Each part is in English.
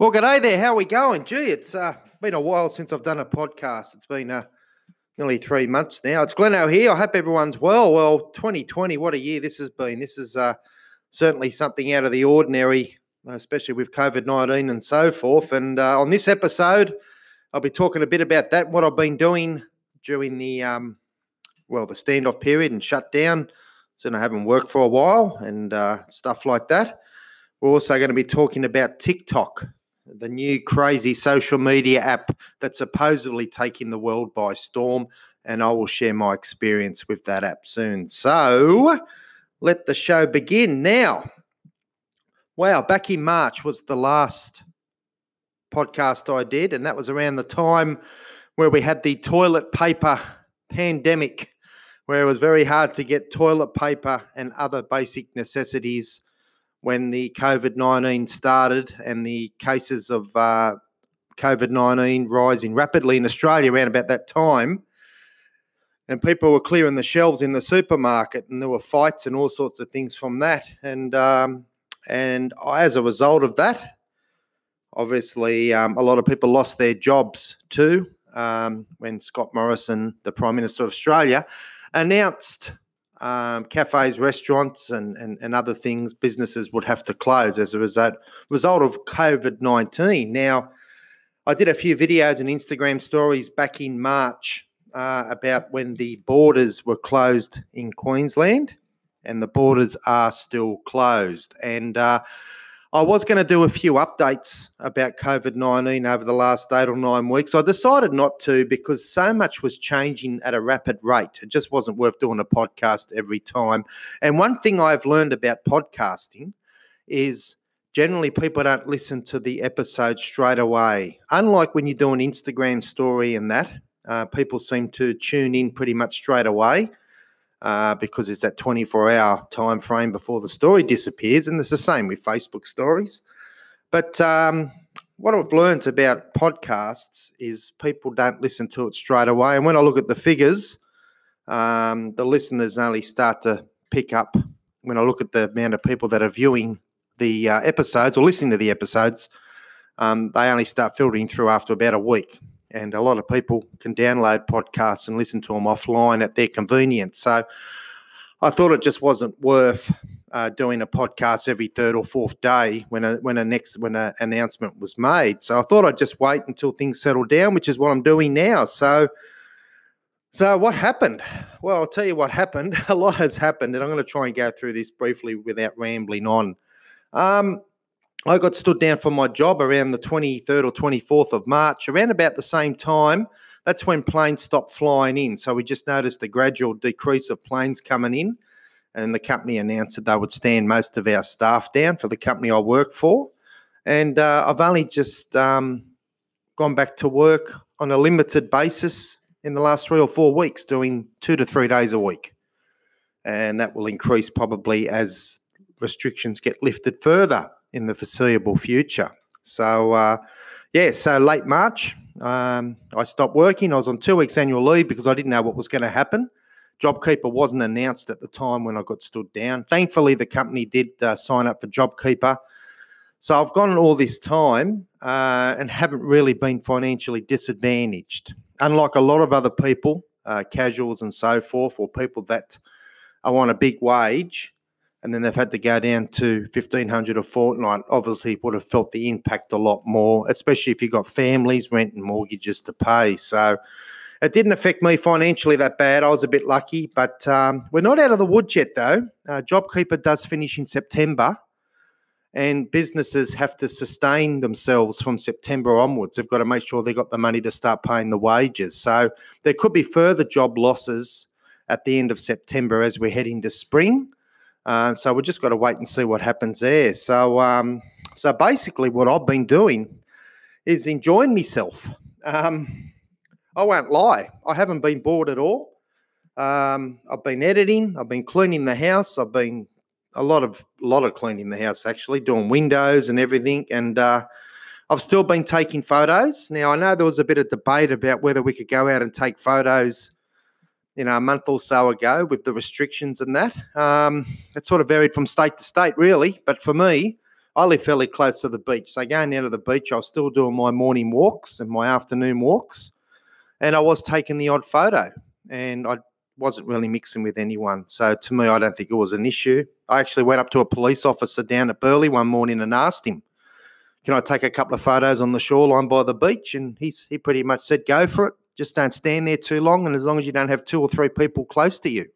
Well, g'day there. How are we going? Gee, it's uh, been a while since I've done a podcast. It's been uh, nearly three months now. It's Gleno here. I hope everyone's well. Well, 2020, what a year this has been. This is uh, certainly something out of the ordinary, especially with COVID 19 and so forth. And uh, on this episode, I'll be talking a bit about that, what I've been doing during the, um, well, the standoff period and shutdown. So I haven't worked for a while and uh, stuff like that. We're also going to be talking about TikTok the new crazy social media app that's supposedly taking the world by storm. And I will share my experience with that app soon. So let the show begin now. Wow, back in March was the last podcast I did, and that was around the time where we had the toilet paper pandemic, where it was very hard to get toilet paper and other basic necessities when the COVID 19 started and the cases of uh, COVID 19 rising rapidly in Australia around about that time. And people were clearing the shelves in the supermarket, and there were fights and all sorts of things from that. And um, and as a result of that, obviously, um, a lot of people lost their jobs too. Um, when Scott Morrison, the Prime Minister of Australia, announced um, cafes, restaurants, and, and, and other things, businesses would have to close as a result, result of COVID 19. Now, I did a few videos and Instagram stories back in March uh, about when the borders were closed in Queensland, and the borders are still closed. And uh, I was going to do a few updates about COVID 19 over the last eight or nine weeks. I decided not to because so much was changing at a rapid rate. It just wasn't worth doing a podcast every time. And one thing I've learned about podcasting is generally people don't listen to the episode straight away. Unlike when you do an Instagram story and that, uh, people seem to tune in pretty much straight away uh, because it's that 24 hour time frame before the story disappears. And it's the same with Facebook stories. But um, what I've learned about podcasts is people don't listen to it straight away. And when I look at the figures, um, the listeners only start to pick up when I look at the amount of people that are viewing the uh, episodes or listening to the episodes. Um, they only start filtering through after about a week and a lot of people can download podcasts and listen to them offline at their convenience. So I thought it just wasn't worth uh, doing a podcast every third or fourth day when a when a next when an announcement was made. So I thought I'd just wait until things settle down, which is what I'm doing now. So. So what happened? Well, I'll tell you what happened. A lot has happened, and I'm going to try and go through this briefly without rambling on. Um, I got stood down from my job around the 23rd or 24th of March, around about the same time. That's when planes stopped flying in. So we just noticed a gradual decrease of planes coming in. And the company announced that they would stand most of our staff down for the company I work for. And uh, I've only just um, gone back to work on a limited basis in the last three or four weeks, doing two to three days a week. And that will increase probably as restrictions get lifted further in the foreseeable future. So, uh, yeah, so late March, um, I stopped working. I was on two weeks annual leave because I didn't know what was going to happen. JobKeeper wasn't announced at the time when I got stood down. Thankfully, the company did uh, sign up for JobKeeper. So I've gone all this time uh, and haven't really been financially disadvantaged. Unlike a lot of other people, uh, casuals and so forth, or people that are on a big wage, and then they've had to go down to 1500 a fortnight. Obviously would have felt the impact a lot more especially if you've got families rent and mortgages to pay. So it didn't affect me financially that bad. I was a bit lucky but um, we're not out of the woods yet though. Uh, jobkeeper does finish in september and businesses have to sustain themselves from september onwards. They've got to make sure they've got the money to start paying the wages. So there could be further job losses at the end of september as we head into spring uh, so we've just got to wait and see what happens there. So, um, so basically, what I've been doing is enjoying myself. Um, I won't lie, I haven't been bored at all. Um, I've been editing, I've been cleaning the house, I've been a lot of lot of cleaning the house actually, doing windows and everything, and uh, I've still been taking photos. Now I know there was a bit of debate about whether we could go out and take photos you know, a month or so ago with the restrictions and that. Um, it sort of varied from state to state, really. But for me, I live fairly close to the beach. So going down to the beach, I was still doing my morning walks and my afternoon walks. And I was taking the odd photo. And I wasn't really mixing with anyone. So to me, I don't think it was an issue. I actually went up to a police officer down at Burleigh one morning and asked him, Can I take a couple of photos on the shoreline by the beach? And he's, he pretty much said, Go for it. Just don't stand there too long. And as long as you don't have two or three people close to you.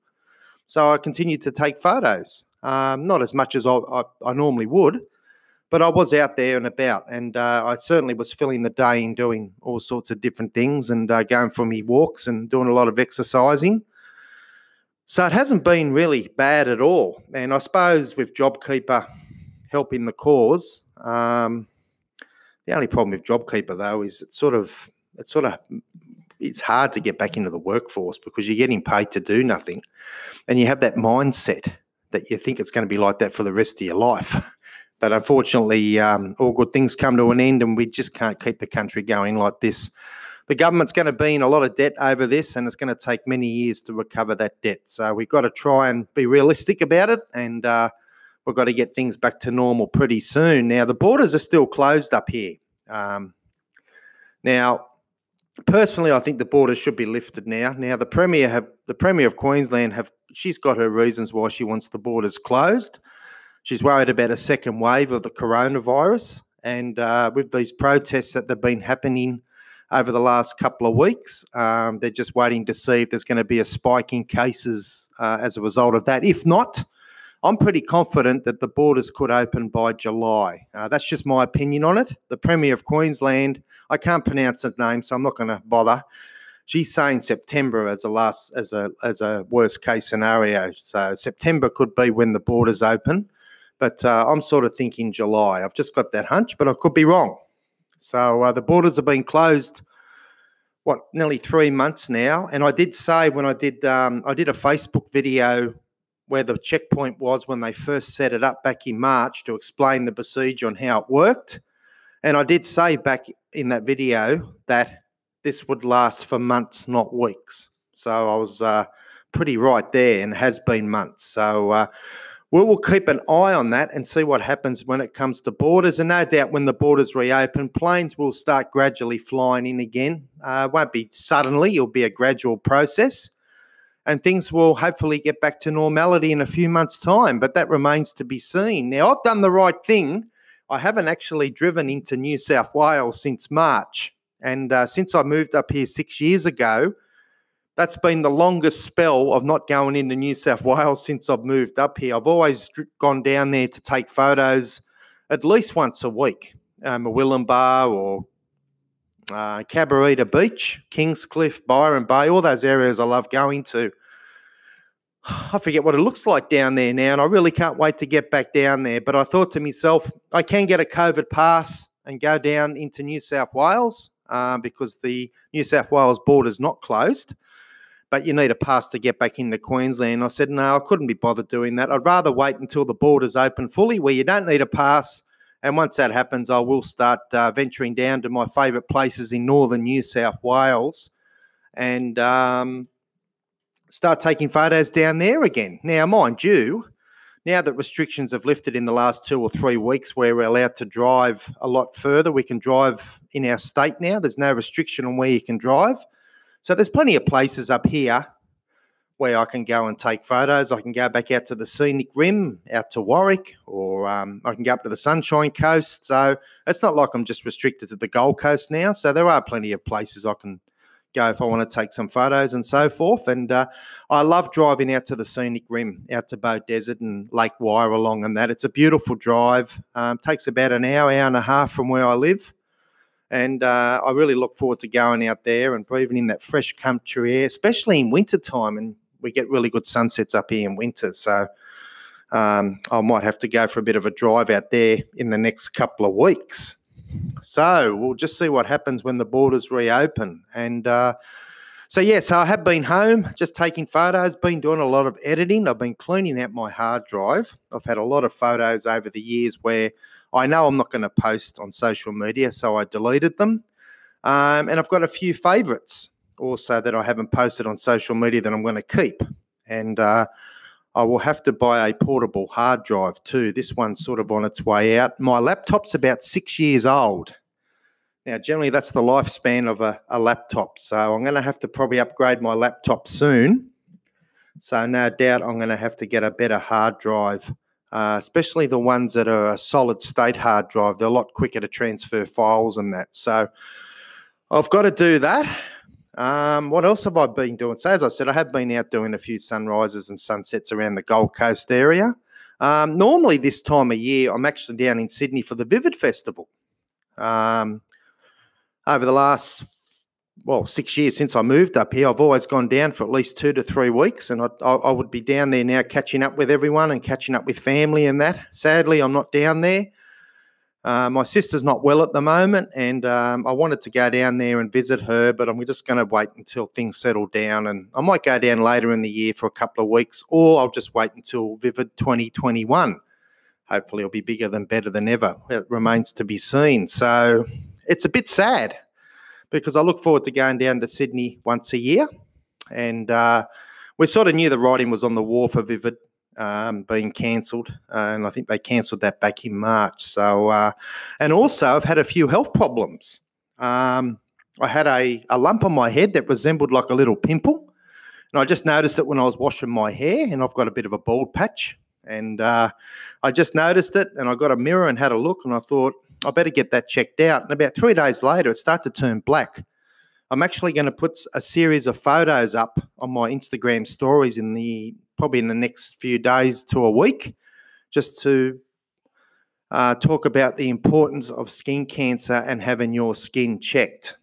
So I continued to take photos, um, not as much as I, I, I normally would but I was out there and about, and uh, I certainly was filling the day in doing all sorts of different things and uh, going for me walks and doing a lot of exercising. So it hasn't been really bad at all. And I suppose with JobKeeper helping the cause, um, the only problem with JobKeeper though is it's sort of it's sort of it's hard to get back into the workforce because you're getting paid to do nothing, and you have that mindset that you think it's going to be like that for the rest of your life. But unfortunately, um, all good things come to an end, and we just can't keep the country going like this. The government's going to be in a lot of debt over this, and it's going to take many years to recover that debt. So we've got to try and be realistic about it, and uh, we've got to get things back to normal pretty soon. Now, the borders are still closed up here. Um, now, personally, I think the borders should be lifted now. Now, the premier have the premier of Queensland have she's got her reasons why she wants the borders closed. She's worried about a second wave of the coronavirus. And uh, with these protests that have been happening over the last couple of weeks, um, they're just waiting to see if there's going to be a spike in cases uh, as a result of that. If not, I'm pretty confident that the borders could open by July. Uh, that's just my opinion on it. The Premier of Queensland, I can't pronounce her name, so I'm not going to bother. She's saying September as a last as a as a worst case scenario. So September could be when the borders open. But uh, I'm sort of thinking July. I've just got that hunch, but I could be wrong. So uh, the borders have been closed, what, nearly three months now. And I did say when I did, um, I did a Facebook video where the checkpoint was when they first set it up back in March to explain the procedure on how it worked. And I did say back in that video that this would last for months, not weeks. So I was uh, pretty right there and has been months. So uh, we will keep an eye on that and see what happens when it comes to borders. And no doubt when the borders reopen, planes will start gradually flying in again. Uh, it won't be suddenly, it'll be a gradual process. And things will hopefully get back to normality in a few months' time. But that remains to be seen. Now, I've done the right thing. I haven't actually driven into New South Wales since March. And uh, since I moved up here six years ago, that's been the longest spell of not going into New South Wales since I've moved up here. I've always gone down there to take photos at least once a week, um, Bar or uh, Cabarita Beach, Kingscliff, Byron Bay, all those areas I love going to. I forget what it looks like down there now, and I really can't wait to get back down there. But I thought to myself, I can get a COVID pass and go down into New South Wales uh, because the New South Wales border is not closed but you need a pass to get back into Queensland. I said, no, I couldn't be bothered doing that. I'd rather wait until the borders open fully, where you don't need a pass. And once that happens, I will start uh, venturing down to my favourite places in northern New South Wales and um, start taking photos down there again. Now, mind you, now that restrictions have lifted in the last two or three weeks, where we're allowed to drive a lot further, we can drive in our state now. There's no restriction on where you can drive. So there's plenty of places up here where I can go and take photos. I can go back out to the scenic rim, out to Warwick, or um, I can go up to the Sunshine Coast. So it's not like I'm just restricted to the Gold Coast now. So there are plenty of places I can go if I want to take some photos and so forth. And uh, I love driving out to the scenic rim, out to Beaudesert and Lake Wyaralong and that. It's a beautiful drive. Um, takes about an hour, hour and a half from where I live. And uh, I really look forward to going out there and breathing in that fresh country air, especially in winter time. And we get really good sunsets up here in winter. So um, I might have to go for a bit of a drive out there in the next couple of weeks. So we'll just see what happens when the borders reopen. And uh, so, yeah, so I have been home just taking photos, been doing a lot of editing. I've been cleaning out my hard drive. I've had a lot of photos over the years where I know I'm not going to post on social media, so I deleted them. Um, and I've got a few favorites also that I haven't posted on social media that I'm going to keep. And uh, I will have to buy a portable hard drive too. This one's sort of on its way out. My laptop's about six years old. Now, generally, that's the lifespan of a, a laptop. So I'm going to have to probably upgrade my laptop soon. So no doubt I'm going to have to get a better hard drive, uh, especially the ones that are a solid state hard drive. They're a lot quicker to transfer files and that. So I've got to do that. Um, what else have I been doing? So, as I said, I have been out doing a few sunrises and sunsets around the Gold Coast area. Um, normally, this time of year, I'm actually down in Sydney for the Vivid Festival. Um, over the last well six years since I moved up here, I've always gone down for at least two to three weeks, and I, I, I would be down there now, catching up with everyone and catching up with family and that. Sadly, I'm not down there. Uh, my sister's not well at the moment, and um, I wanted to go down there and visit her, but I'm just going to wait until things settle down. And I might go down later in the year for a couple of weeks, or I'll just wait until Vivid 2021. Hopefully, it'll be bigger than better than ever. It remains to be seen. So it's a bit sad because I look forward to going down to Sydney once a year. And uh, we sort of knew the writing was on the wall for Vivid um, being cancelled. Uh, and I think they cancelled that back in March. So, uh, and also I've had a few health problems. Um, I had a, a lump on my head that resembled like a little pimple. And I just noticed it when I was washing my hair, and I've got a bit of a bald patch. And uh, I just noticed it, and I got a mirror and had a look, and I thought, I better get that checked out. And about three days later, it started to turn black. I'm actually going to put a series of photos up on my Instagram stories in the probably in the next few days to a week, just to uh, talk about the importance of skin cancer and having your skin checked.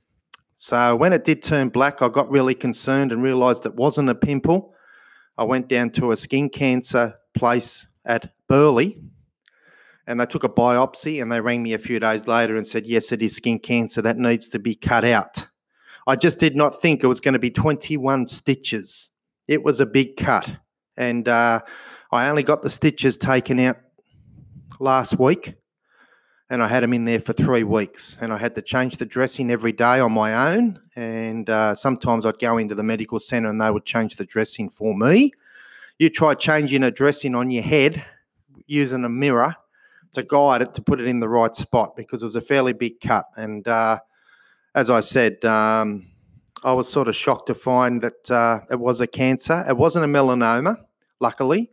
So when it did turn black, I got really concerned and realised it wasn't a pimple. I went down to a skin cancer place at Burleigh, and they took a biopsy and they rang me a few days later and said, Yes, it is skin cancer. That needs to be cut out. I just did not think it was going to be 21 stitches. It was a big cut. And uh, I only got the stitches taken out last week and I had them in there for three weeks. And I had to change the dressing every day on my own. And uh, sometimes I'd go into the medical centre and they would change the dressing for me. You try changing a dressing on your head using a mirror to guide it to put it in the right spot because it was a fairly big cut. And uh, as I said, um, I was sort of shocked to find that uh, it was a cancer. It wasn't a melanoma, luckily,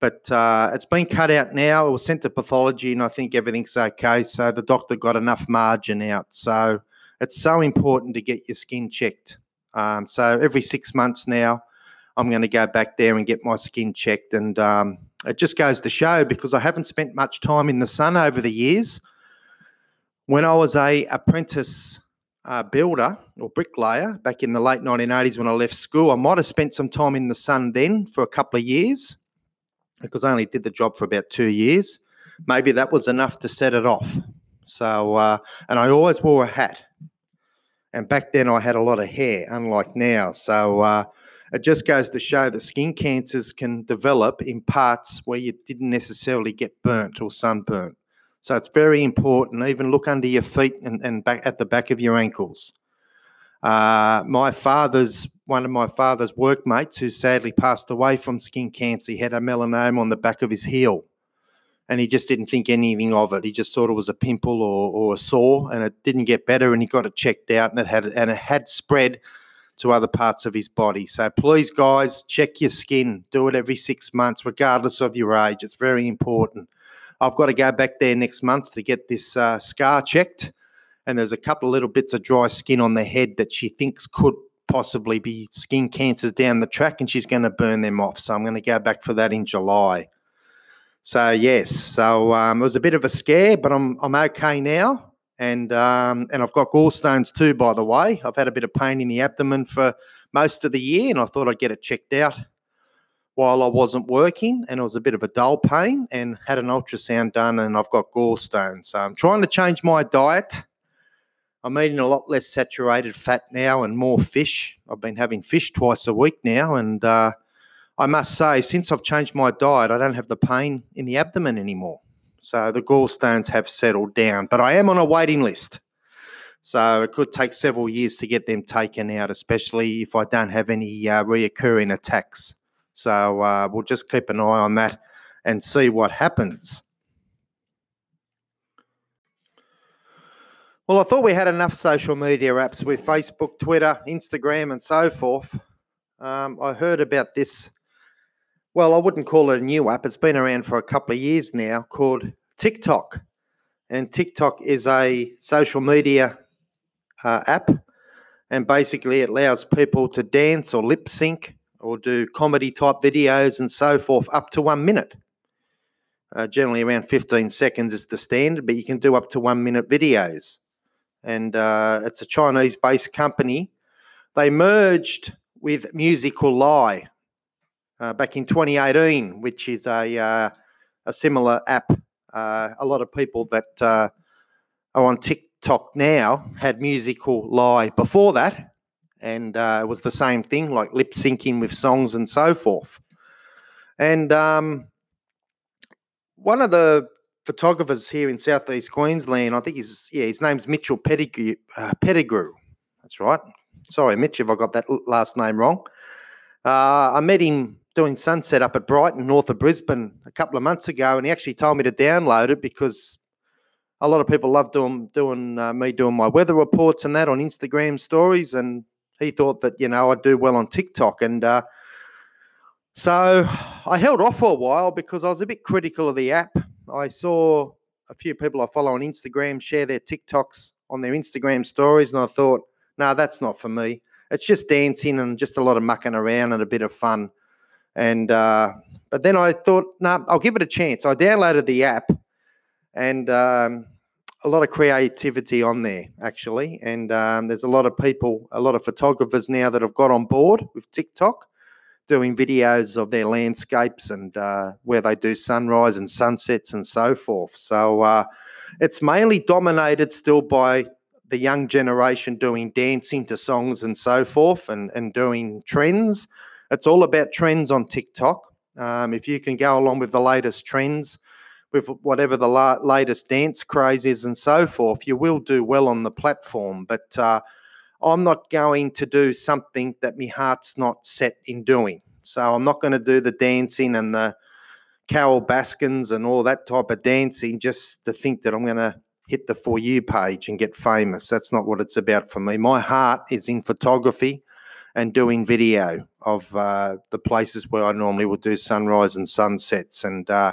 but uh, it's been cut out now. It was sent to pathology, and I think everything's okay. So the doctor got enough margin out. So it's so important to get your skin checked. Um, so every six months now, I'm going to go back there and get my skin checked. And um, it just goes to show because I haven't spent much time in the sun over the years. When I was a apprentice uh, builder or bricklayer back in the late 1980s when I left school, I might have spent some time in the sun then for a couple of years because I only did the job for about two years. Maybe that was enough to set it off. So, uh, and I always wore a hat. And back then I had a lot of hair, unlike now. So, uh, it just goes to show that skin cancers can develop in parts where you didn't necessarily get burnt or sunburnt. So it's very important. Even look under your feet and, and back at the back of your ankles. Uh, my father's one of my father's workmates who sadly passed away from skin cancer. He had a melanoma on the back of his heel, and he just didn't think anything of it. He just thought it was a pimple or, or a sore, and it didn't get better. And he got it checked out, and it had and it had spread to other parts of his body. So please, guys, check your skin. Do it every six months, regardless of your age. It's very important. I've got to go back there next month to get this uh, scar checked. And there's a couple of little bits of dry skin on the head that she thinks could possibly be skin cancers down the track, and she's going to burn them off. So I'm going to go back for that in July. So yes, so um, it was a bit of a scare, but I'm I'm okay now and um, and I've got gallstones too. By the way, I've had a bit of pain in the abdomen for most of the year, and I thought I'd get it checked out while I wasn't working, and it was a bit of a dull pain, and had an ultrasound done, and I've got gallstones. So I'm trying to change my diet. I'm eating a lot less saturated fat now and more fish. I've been having fish twice a week now, and uh, I must say, since I've changed my diet, I don't have the pain in the abdomen anymore. So the gallstones have settled down, but I am on a waiting list. So it could take several years to get them taken out, especially if I don't have any uh, reoccurring attacks So uh, we'll just keep an eye on that and see what happens. Well, I thought we had enough social media apps with Facebook, Twitter, Instagram, and so forth. Um, I heard about this. Well, I wouldn't call it a new app. It's been around for a couple of years now called TikTok. And TikTok is a social media uh, app. And basically, it allows people to dance or lip sync or do comedy type videos and so forth up to one minute. Uh, generally, around 15 seconds is the standard, but you can do up to one minute videos. And uh, it's a Chinese based company. They merged with Musical.ly uh, back in 2018, which is a, uh, a similar app. Uh, a lot of people that uh, are on TikTok now had Musical.ly before that and uh, it was the same thing, like lip syncing with songs and so forth. And um, one of the photographers here in southeast Queensland, I think his yeah his name's Mitchell Pettigrew. Uh, Pettigrew, that's right. Sorry, Mitch, if I got that last name wrong. Uh, I met him doing sunset up at Brighton, north of Brisbane, a couple of months ago, and he actually told me to download it because a lot of people love doing doing uh, me doing my weather reports and that on Instagram stories, and he thought that you know I'd do well on TikTok, and uh, so I held off for a while because I was a bit critical of the app. I saw a few people I follow on Instagram share their TikToks on their Instagram stories, and I thought, no, nah, that's not for me. It's just dancing and just a lot of mucking around and a bit of fun. And uh, but then I thought, no, nah, I'll give it a chance. I downloaded the app, and um, a lot of creativity on there actually, and um, there's a lot of people, a lot of photographers now that have got on board with TikTok, doing videos of their landscapes and uh, where they do sunrise and sunsets and so forth. So uh, it's mainly dominated still by the young generation doing dancing to songs and so forth, and and doing trends. It's all about trends on TikTok. Um, if you can go along with the latest trends with whatever the la- latest dance craze is and so forth, you will do well on the platform. But uh, I'm not going to do something that my heart's not set in doing. So I'm not going to do the dancing and the Carole Baskins and all that type of dancing just to think that I'm going to hit the For You page and get famous. That's not what it's about for me. My heart is in photography and doing video of uh, the places where I normally would do sunrise and sunsets. And uh,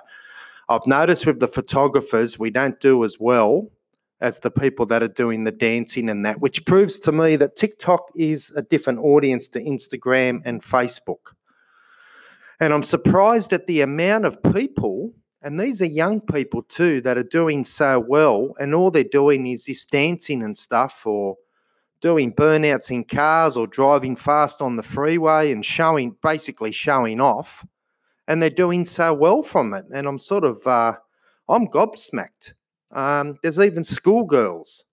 I've noticed with the photographers, we don't do as well as the people that are doing the dancing and that, which proves to me that TikTok is a different audience to Instagram and Facebook. And I'm surprised at the amount of people, and these are young people too, that are doing so well, and all they're doing is this dancing and stuff, or doing burnouts in cars, or driving fast on the freeway and showing, basically showing off and they're doing so well from it. And I'm sort of, uh, I'm gobsmacked. Um, there's even schoolgirls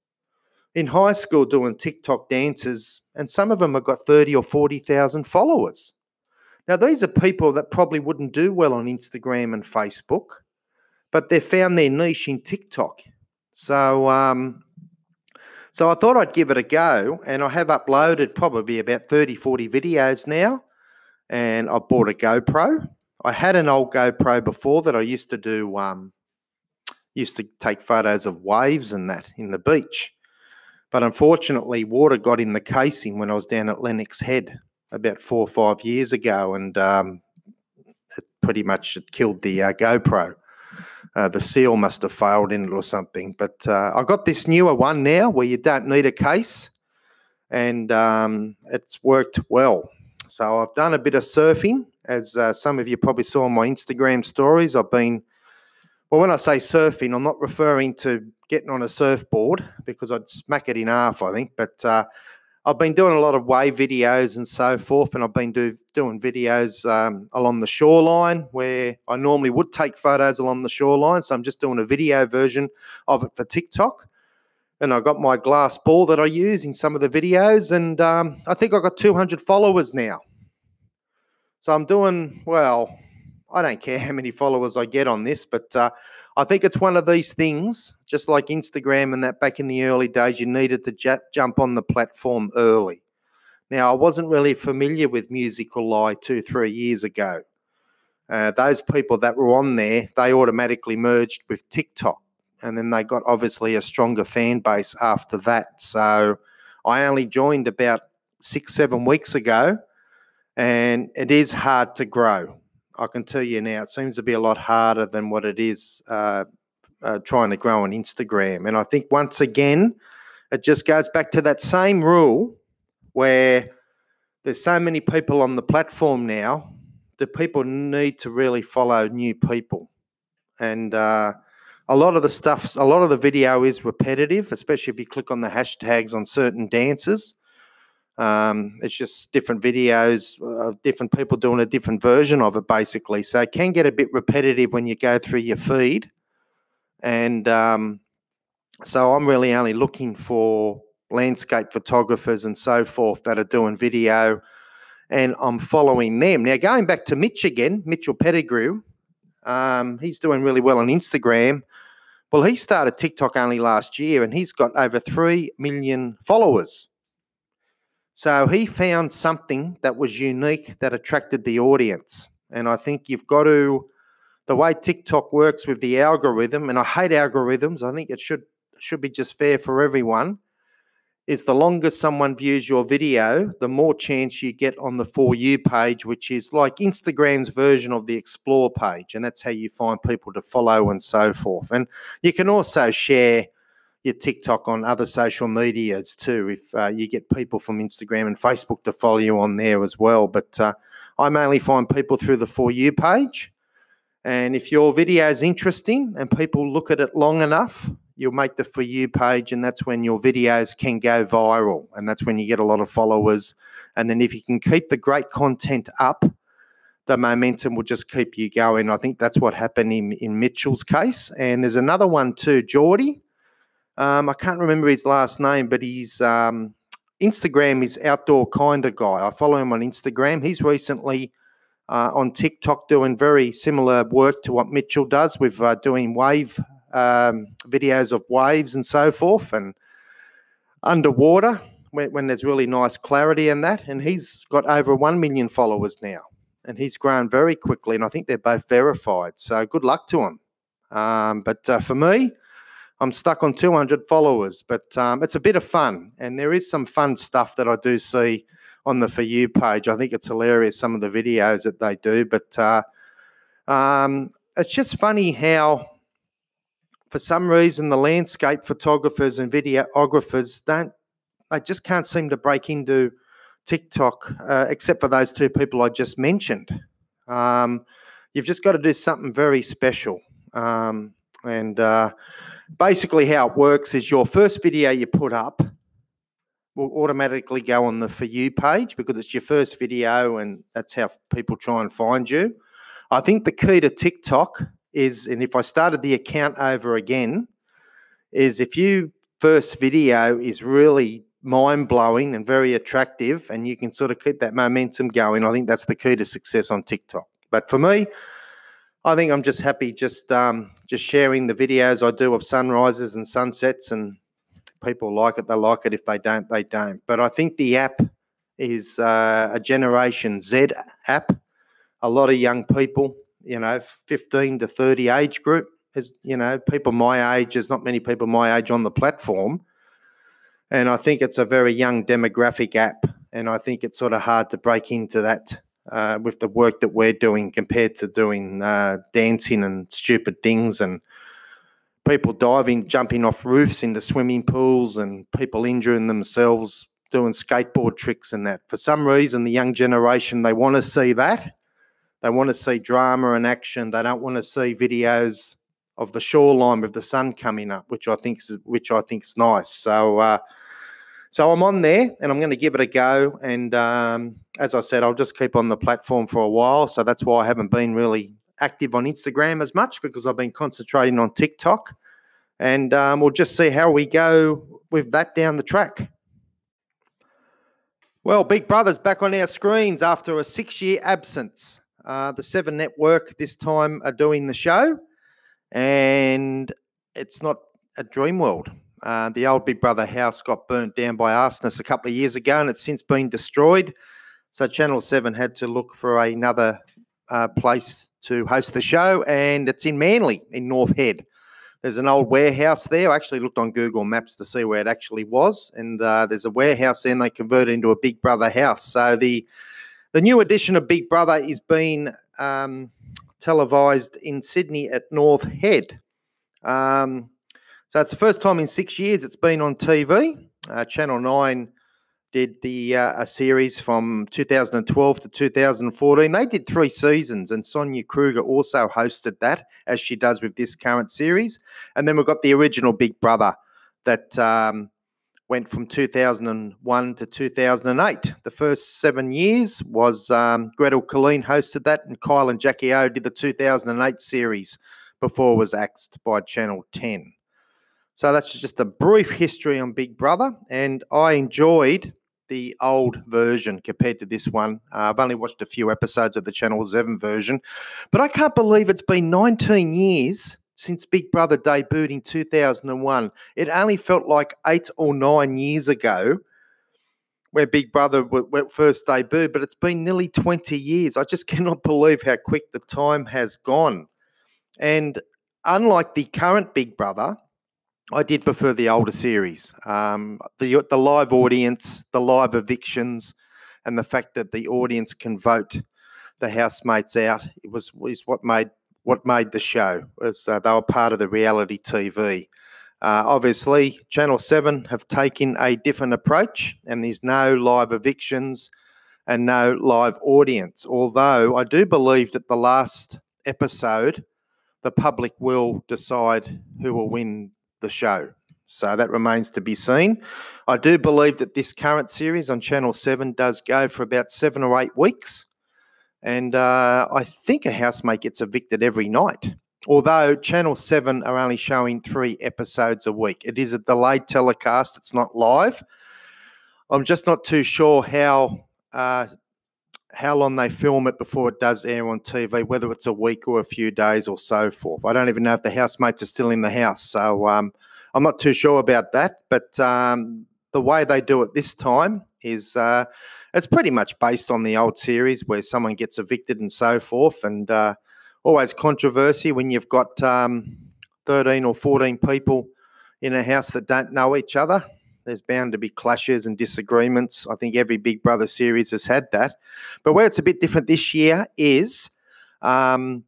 in high school doing TikTok dances, and some of them have got 30 or 40,000 followers. Now, these are people that probably wouldn't do well on Instagram and Facebook, but they've found their niche in TikTok. So, um, so I thought I'd give it a go, and I have uploaded probably about 30, 40 videos now, and I bought a GoPro I had an old GoPro before that I used to do. Um, used to take photos of waves and that in the beach, but unfortunately, water got in the casing when I was down at Lennox Head about four or five years ago, and um, it pretty much killed the uh, GoPro. Uh, the seal must have failed in it or something. But uh, I got this newer one now where you don't need a case, and um, it's worked well. So I've done a bit of surfing as uh, some of you probably saw on my Instagram stories, I've been, well, when I say surfing, I'm not referring to getting on a surfboard because I'd smack it in half, I think, but uh, I've been doing a lot of wave videos and so forth, and I've been do, doing videos um, along the shoreline where I normally would take photos along the shoreline. So I'm just doing a video version of it for TikTok. And I got my glass ball that I use in some of the videos, and um, I think I got 200 followers now. So I'm doing well. I don't care how many followers I get on this, but uh, I think it's one of these things, just like Instagram and that back in the early days, you needed to j- jump on the platform early. Now, I wasn't really familiar with Musical.ly two, three years ago. Uh, those people that were on there, they automatically merged with TikTok. And then they got obviously a stronger fan base after that. So I only joined about six, seven weeks ago, and it is hard to grow. I can tell you now, it seems to be a lot harder than what it is uh, uh, trying to grow on Instagram. And I think once again, it just goes back to that same rule where there's so many people on the platform now that people need to really follow new people. And uh, a lot of the stuff, a lot of the video is repetitive, especially if you click on the hashtags on certain dances. Um, it's just different videos, uh, different people doing a different version of it, basically. So it can get a bit repetitive when you go through your feed. And um, so I'm really only looking for landscape photographers and so forth that are doing video, and I'm following them. Now, going back to Mitch again, Mitchell Pettigrew, um, he's doing really well on Instagram. Well, he started TikTok only last year and he's got over 3 million followers. So he found something that was unique that attracted the audience. And I think you've got to, the way TikTok works with the algorithm, and I hate algorithms, I think it should should be just fair for everyone is the longer someone views your video, the more chance you get on the For You page, which is like Instagram's version of the Explore page. And that's how you find people to follow and so forth. And you can also share your TikTok on other social medias too, if uh, you get people from Instagram and Facebook to follow you on there as well. But uh, I mainly find people through the For You page. And if your video is interesting and people look at it long enough, you'll make the For You page, and that's when your videos can go viral. And that's when you get a lot of followers. And then if you can keep the great content up, the momentum will just keep you going. I think that's what happened in, in Mitchell's case. And there's another one too, Geordie. Um, I can't remember his last name, but he's um, Instagram is outdoor kind of guy. I follow him on Instagram. He's recently uh, on TikTok doing very similar work to what Mitchell does with uh, doing wave um, videos of waves and so forth, and underwater when, when there's really nice clarity in that. And he's got over 1 million followers now, and he's grown very quickly. And I think they're both verified. So good luck to him. Um, but uh, for me, I'm stuck on 200 followers, but um, it's a bit of fun. And there is some fun stuff that I do see on the For You page. I think it's hilarious, some of the videos that they do. But uh, um, it's just funny how for some reason, the landscape photographers and videographers don't, I just can't seem to break into TikTok, uh, except for those two people I just mentioned. Um, you've just got to do something very special. Um, and uh, basically, how it works is your first video you put up will automatically go on the For You page because it's your first video and that's how people try and find you. I think the key to TikTok is, and if I started the account over again, is if you first video is really mind blowing and very attractive, and you can sort of keep that momentum going, I think that's the key to success on TikTok. But for me, I think I'm just happy just um, just sharing the videos I do of sunrises and sunsets, and people like it, they like it. If they don't, they don't. But I think the app is uh, a Generation Z app. A lot of young people you know, 15 to 30 age group. Is you know, people my age, there's not many people my age on the platform. And I think it's a very young demographic app. And I think it's sort of hard to break into that uh, with the work that we're doing compared to doing uh, dancing and stupid things and people diving, jumping off roofs into swimming pools and people injuring themselves doing skateboard tricks and that. For some reason, the young generation, they want to see that they want to see drama and action. They don't want to see videos of the shoreline with the sun coming up, which I think is which I think is nice. So, uh, so I'm on there and I'm going to give it a go. And um, as I said, I'll just keep on the platform for a while. So that's why I haven't been really active on Instagram as much because I've been concentrating on TikTok. And um, we'll just see how we go with that down the track. Well, Big Brother's back on our screens after a six year absence. Uh, the Seven Network this time are doing the show, and it's not a Dreamworld. Uh, the old Big Brother house got burnt down by arsonists a couple of years ago and it's since been destroyed. So Channel 7 had to look for another uh, place to host the show, and it's in Manly in North Head. There's an old warehouse there. I actually looked on Google Maps to see where it actually was, and uh, there's a warehouse there, and they converted into a Big Brother house. So the the new edition of Big Brother is being um, televised in Sydney at North Head. Um, so it's the first time in six years it's been on TV. Uh, Channel 9 did the uh, a series from 2012 to 2014. They did three seasons, and Sonia Kruger also hosted that, as she does with this current series. And then we've got the original Big Brother that um, went from 2001 to 2008. The first seven years was um, Gretel Killeen hosted that, and Kyle and Jackie O did the 2008 series before it was axed by Channel 10. So that's just a brief history on Big Brother, and I enjoyed the old version compared to this one. Uh, I've only watched a few episodes of the Channel 7 version, but I can't believe it's been 19 years since Big Brother debuted in 2001. It only felt like eight or nine years ago where Big Brother first debuted, but it's been nearly 20 years. I just cannot believe how quick the time has gone. And unlike the current Big Brother, I did prefer the older series. Um, the the live audience, the live evictions, and the fact that the audience can vote the housemates out it was is what made what made the show. Was uh, they were part of the reality TV. Uh, obviously, Channel Seven have taken a different approach, and there's no live evictions and no live audience. Although I do believe that the last episode, the public will decide who will win the show. So that remains to be seen. I do believe that this current series on Channel 7 does go for about seven or eight weeks. And uh, I think a housemate gets evicted every night. Although Channel 7 are only showing three episodes a week, it is a delayed telecast, it's not live. I'm just not too sure how. Uh, how long they film it before it does air on TV, whether it's a week or a few days or so forth. I don't even know if the housemates are still in the house, so um, I'm not too sure about that. But um, the way they do it this time is uh, it's pretty much based on the old series where someone gets evicted and so forth, and uh, always controversy when you've got um, 13 or 14 people in a house that don't know each other. There's bound to be clashes and disagreements. I think every Big Brother series has had that. But where it's a bit different this year is um,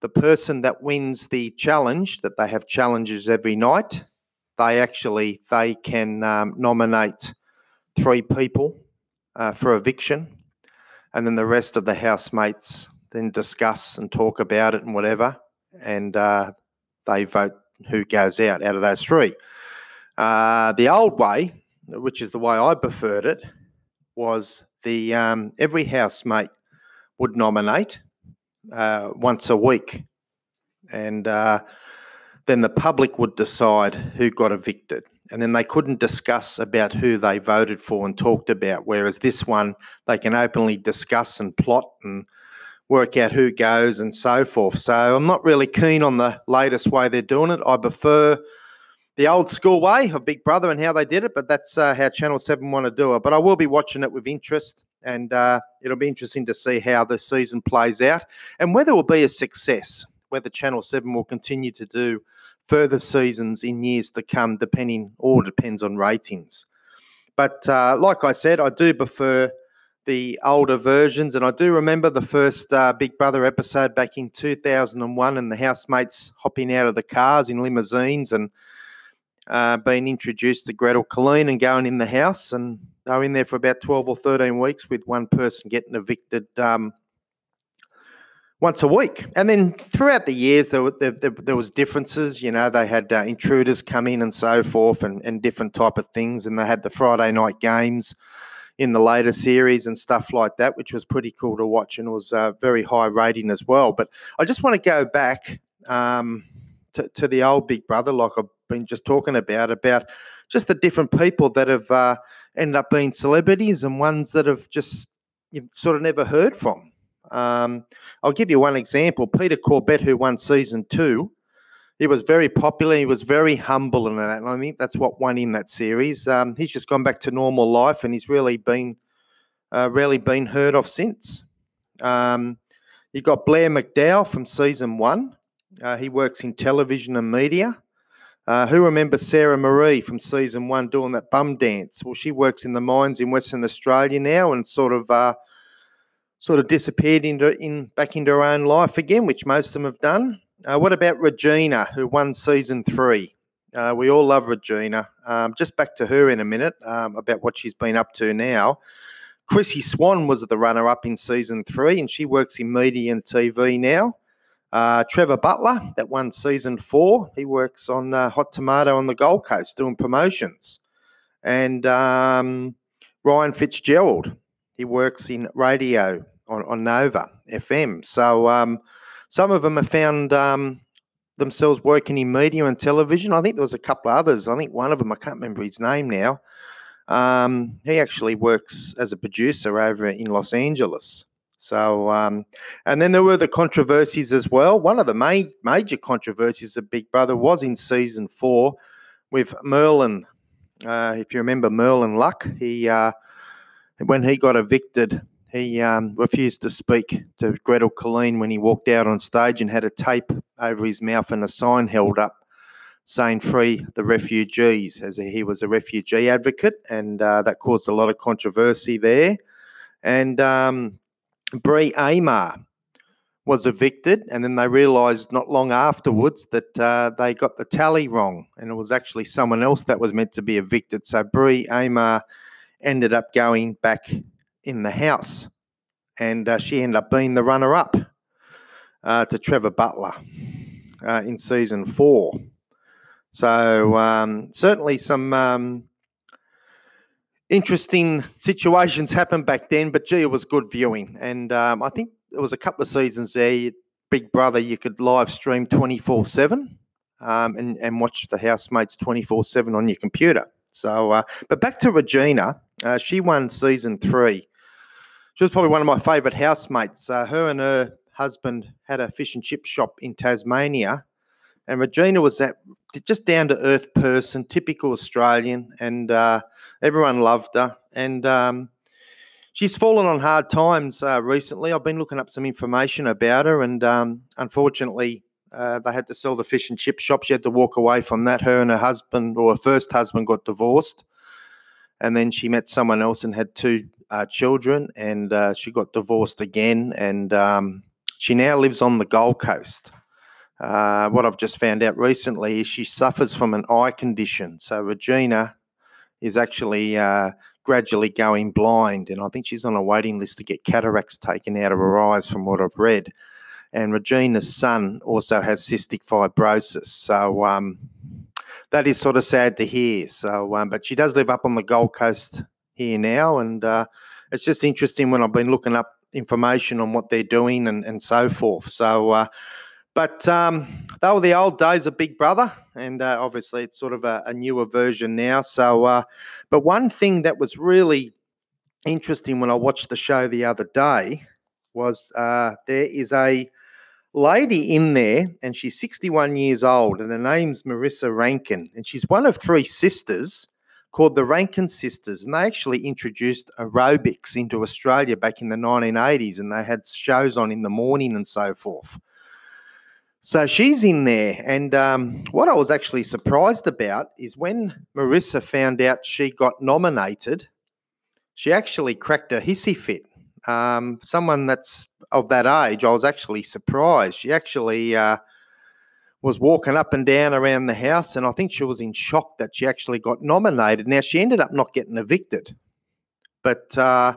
the person that wins the challenge, that they have challenges every night, they actually they can um, nominate three people uh, for eviction, and then the rest of the housemates then discuss and talk about it and whatever, and uh, they vote who goes out out of those three. Uh, the old way, which is the way I preferred it, was the um, every housemate would nominate uh, once a week, and uh, then the public would decide who got evicted, and then they couldn't discuss about who they voted for and talked about. Whereas this one, they can openly discuss and plot and work out who goes and so forth. So I'm not really keen on the latest way they're doing it. I prefer the old school way of Big Brother and how they did it, but that's uh, how Channel 7 want to do it. But I will be watching it with interest, and uh, it'll be interesting to see how the season plays out and whether it will be a success, whether Channel 7 will continue to do further seasons in years to come, depending, all depends on ratings. But uh, like I said, I do prefer the older versions, and I do remember the first uh, Big Brother episode back in 2001 and the housemates hopping out of the cars in limousines and uh, being introduced to Gretel Killeen and going in the house. And they were in there for about 12 or 13 weeks with one person getting evicted um, once a week. And then throughout the years, there, were, there, there was differences. You know, they had uh, intruders come in and so forth and, and different type of things. And they had the Friday night games in the later series and stuff like that, which was pretty cool to watch and was uh, very high rating as well. But I just want to go back um, to, to the old Big Brother, like I've been just talking about, about just the different people that have uh, ended up being celebrities and ones that have just you've sort of never heard from. Um, I'll give you one example. Peter Corbett, who won season two, he was very popular. He was very humble and that. And I think that's what won him that series. Um, he's just gone back to normal life, and he's really been uh, really been heard of since. Um, you got Blair McDonald from season one. Uh, he works in television and media. Uh, who remembers Sara-Marie from season one doing that bum dance? Well, she works in the mines in Western Australia now, and sort of uh, sort of disappeared into in back into her own life again, which most of them have done. Uh, what about Regina, who won season three? Uh, we all love Regina. Um, just back to her in a minute um, about what she's been up to now. Chrissie Swan was the runner up in season three, and she works in media and TV now. Uh, Trevor Butler, that won season four, he works on uh, Hot Tomato on the Gold Coast doing promotions. And um, Ryan Fitzgerald, he works in radio on, on Nova FM. So, um, some of them have found um, themselves working in media and television. I think there was a couple of others. I think one of them, I can't remember his name now. Um, he actually works as a producer over in Los Angeles. So, um, and then there were the controversies as well. One of the main major controversies of Big Brother was in season four with Merlin. Uh, if you remember Merlin Luck, he uh, when he got evicted he um, refused to speak to Gretel Killeen when he walked out on stage and had a tape over his mouth and a sign held up saying free the refugees as he was a refugee advocate and uh, that caused a lot of controversy there and um, Bree Amer was evicted and then they realised not long afterwards that uh, they got the tally wrong and it was actually someone else that was meant to be evicted so Bree Amer ended up going back in the house, and uh, she ended up being the runner up uh, to Trevor Butler uh, in season four. So, um, certainly some um, interesting situations happened back then, but gee, it was good viewing. And um, I think there was a couple of seasons there, Big Brother, you could live stream 24 7 um, and, and watch the housemates 24 7 on your computer. So, uh, but back to Regina, uh, she won season three she was probably one of my favourite housemates. Uh, her and her husband had a fish and chip shop in Tasmania, and Regina was that just down to earth person, typical Australian, and uh, everyone loved her. And um, she's fallen on hard times uh, recently. I've been looking up some information about her, and um, unfortunately, uh, they had to sell the fish and chip shop. She had to walk away from that. Her and her husband, or her first husband, got divorced. And then she met someone else and had two uh, children, and uh, she got divorced again, and um, she now lives on the Gold Coast. Uh, what I've just found out recently is she suffers from an eye condition. So Regina is actually uh, gradually going blind, and I think she's on a waiting list to get cataracts taken out of her eyes, from what I've read. And Regina's son also has cystic fibrosis. So um, that is sort of sad to hear. So, um, but she does live up on the Gold Coast here now, and uh, it's just interesting when I've been looking up information on what they're doing and, and so forth. So, uh, but um, they were the old days of Big Brother, and uh, obviously it's sort of a, a newer version now. So, uh, but one thing that was really interesting when I watched the show the other day was uh, there is a lady in there, and she's 61 years old, and her name's Marissa Rankin, and she's one of three sisters called the Rankin Sisters, and they actually introduced aerobics into Australia back in the 1980s, and they had shows on in the morning and so forth. So she's in there, and um, what I was actually surprised about is when Marissa found out she got nominated, she actually cracked a hissy fit. Um, someone that's of that age, I was actually surprised. She actually uh, was walking up and down around the house, and I think she was in shock that she actually got nominated. Now, she ended up not getting evicted, but uh,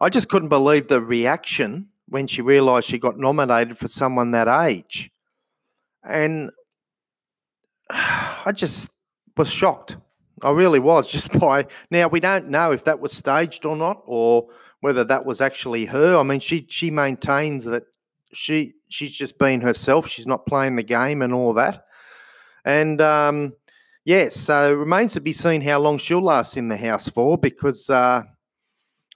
I just couldn't believe the reaction when she realised she got nominated for someone that age. And I just was shocked. I really was just by now we don't know if that was staged or not or whether that was actually her. I mean she she maintains that she she's just been herself. She's not playing the game and all that. And um, yes, so remains to be seen how long she'll last in the house for because uh,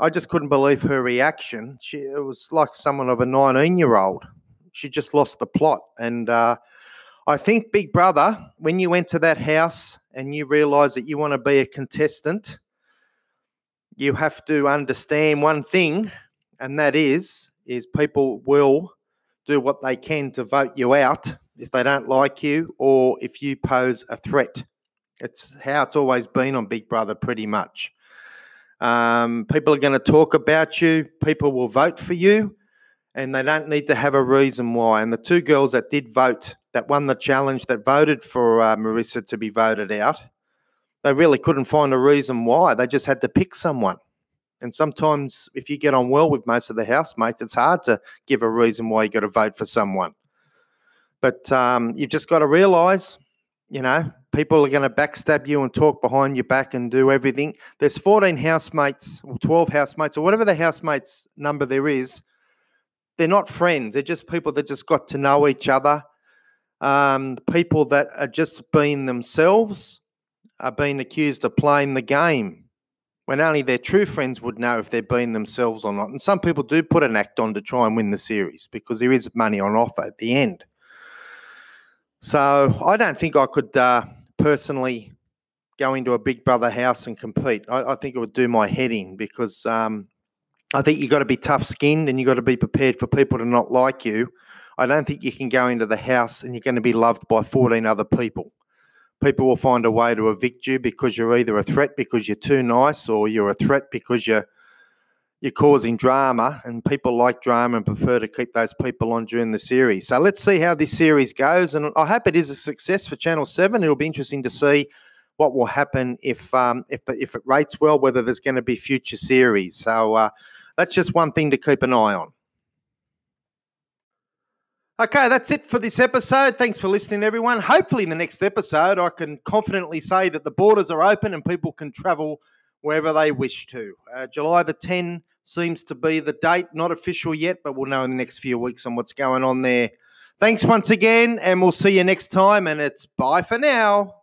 I just couldn't believe her reaction. She it was like someone of a 19 year old. She just lost the plot. And uh, I think, Big Brother, when you enter that house and you realize that you want to be a contestant, you have to understand one thing, and that is, is people will do what they can to vote you out if they don't like you or if you pose a threat. It's how it's always been on Big Brother, pretty much. Um, people are going to talk about you. People will vote for you, and they don't need to have a reason why. And the two girls that did vote, that won the challenge, that voted for uh, Marissa to be voted out, they really couldn't find a reason why. They just had to pick someone. And sometimes, if you get on well with most of the housemates, it's hard to give a reason why you got to vote for someone. But um, you've just got to realise, you know, people are going to backstab you and talk behind your back and do everything. There's 14 housemates or 12 housemates or whatever the housemates number there is. They're not friends. They're just people that just got to know each other. Um, people that are just being themselves are being accused of playing the game when only their true friends would know if they're being themselves or not. And some people do put an act on to try and win the series because there is money on offer at the end. So I don't think I could uh, personally go into a Big Brother house and compete. I, I think it would do my head in because um, I think you've got to be tough skinned and you've got to be prepared for people to not like you. I don't think you can go into the house and you're going to be loved by 14 other people people will find a way to evict you because you're either a threat because you're too nice or you're a threat because you're you're causing drama and people like drama and prefer to keep those people on during the series. So let's see how this series goes and I hope it is a success for Channel 7. It'll be interesting to see what will happen if um, if the, if it rates well whether there's going to be future series. So uh, that's just one thing to keep an eye on. Okay, that's it for this episode. Thanks for listening, everyone. Hopefully, in the next episode, I can confidently say that the borders are open and people can travel wherever they wish to. Uh, July the 10 seems to be the date, not official yet, but we'll know in the next few weeks on what's going on there. Thanks once again, and we'll see you next time. And it's bye for now.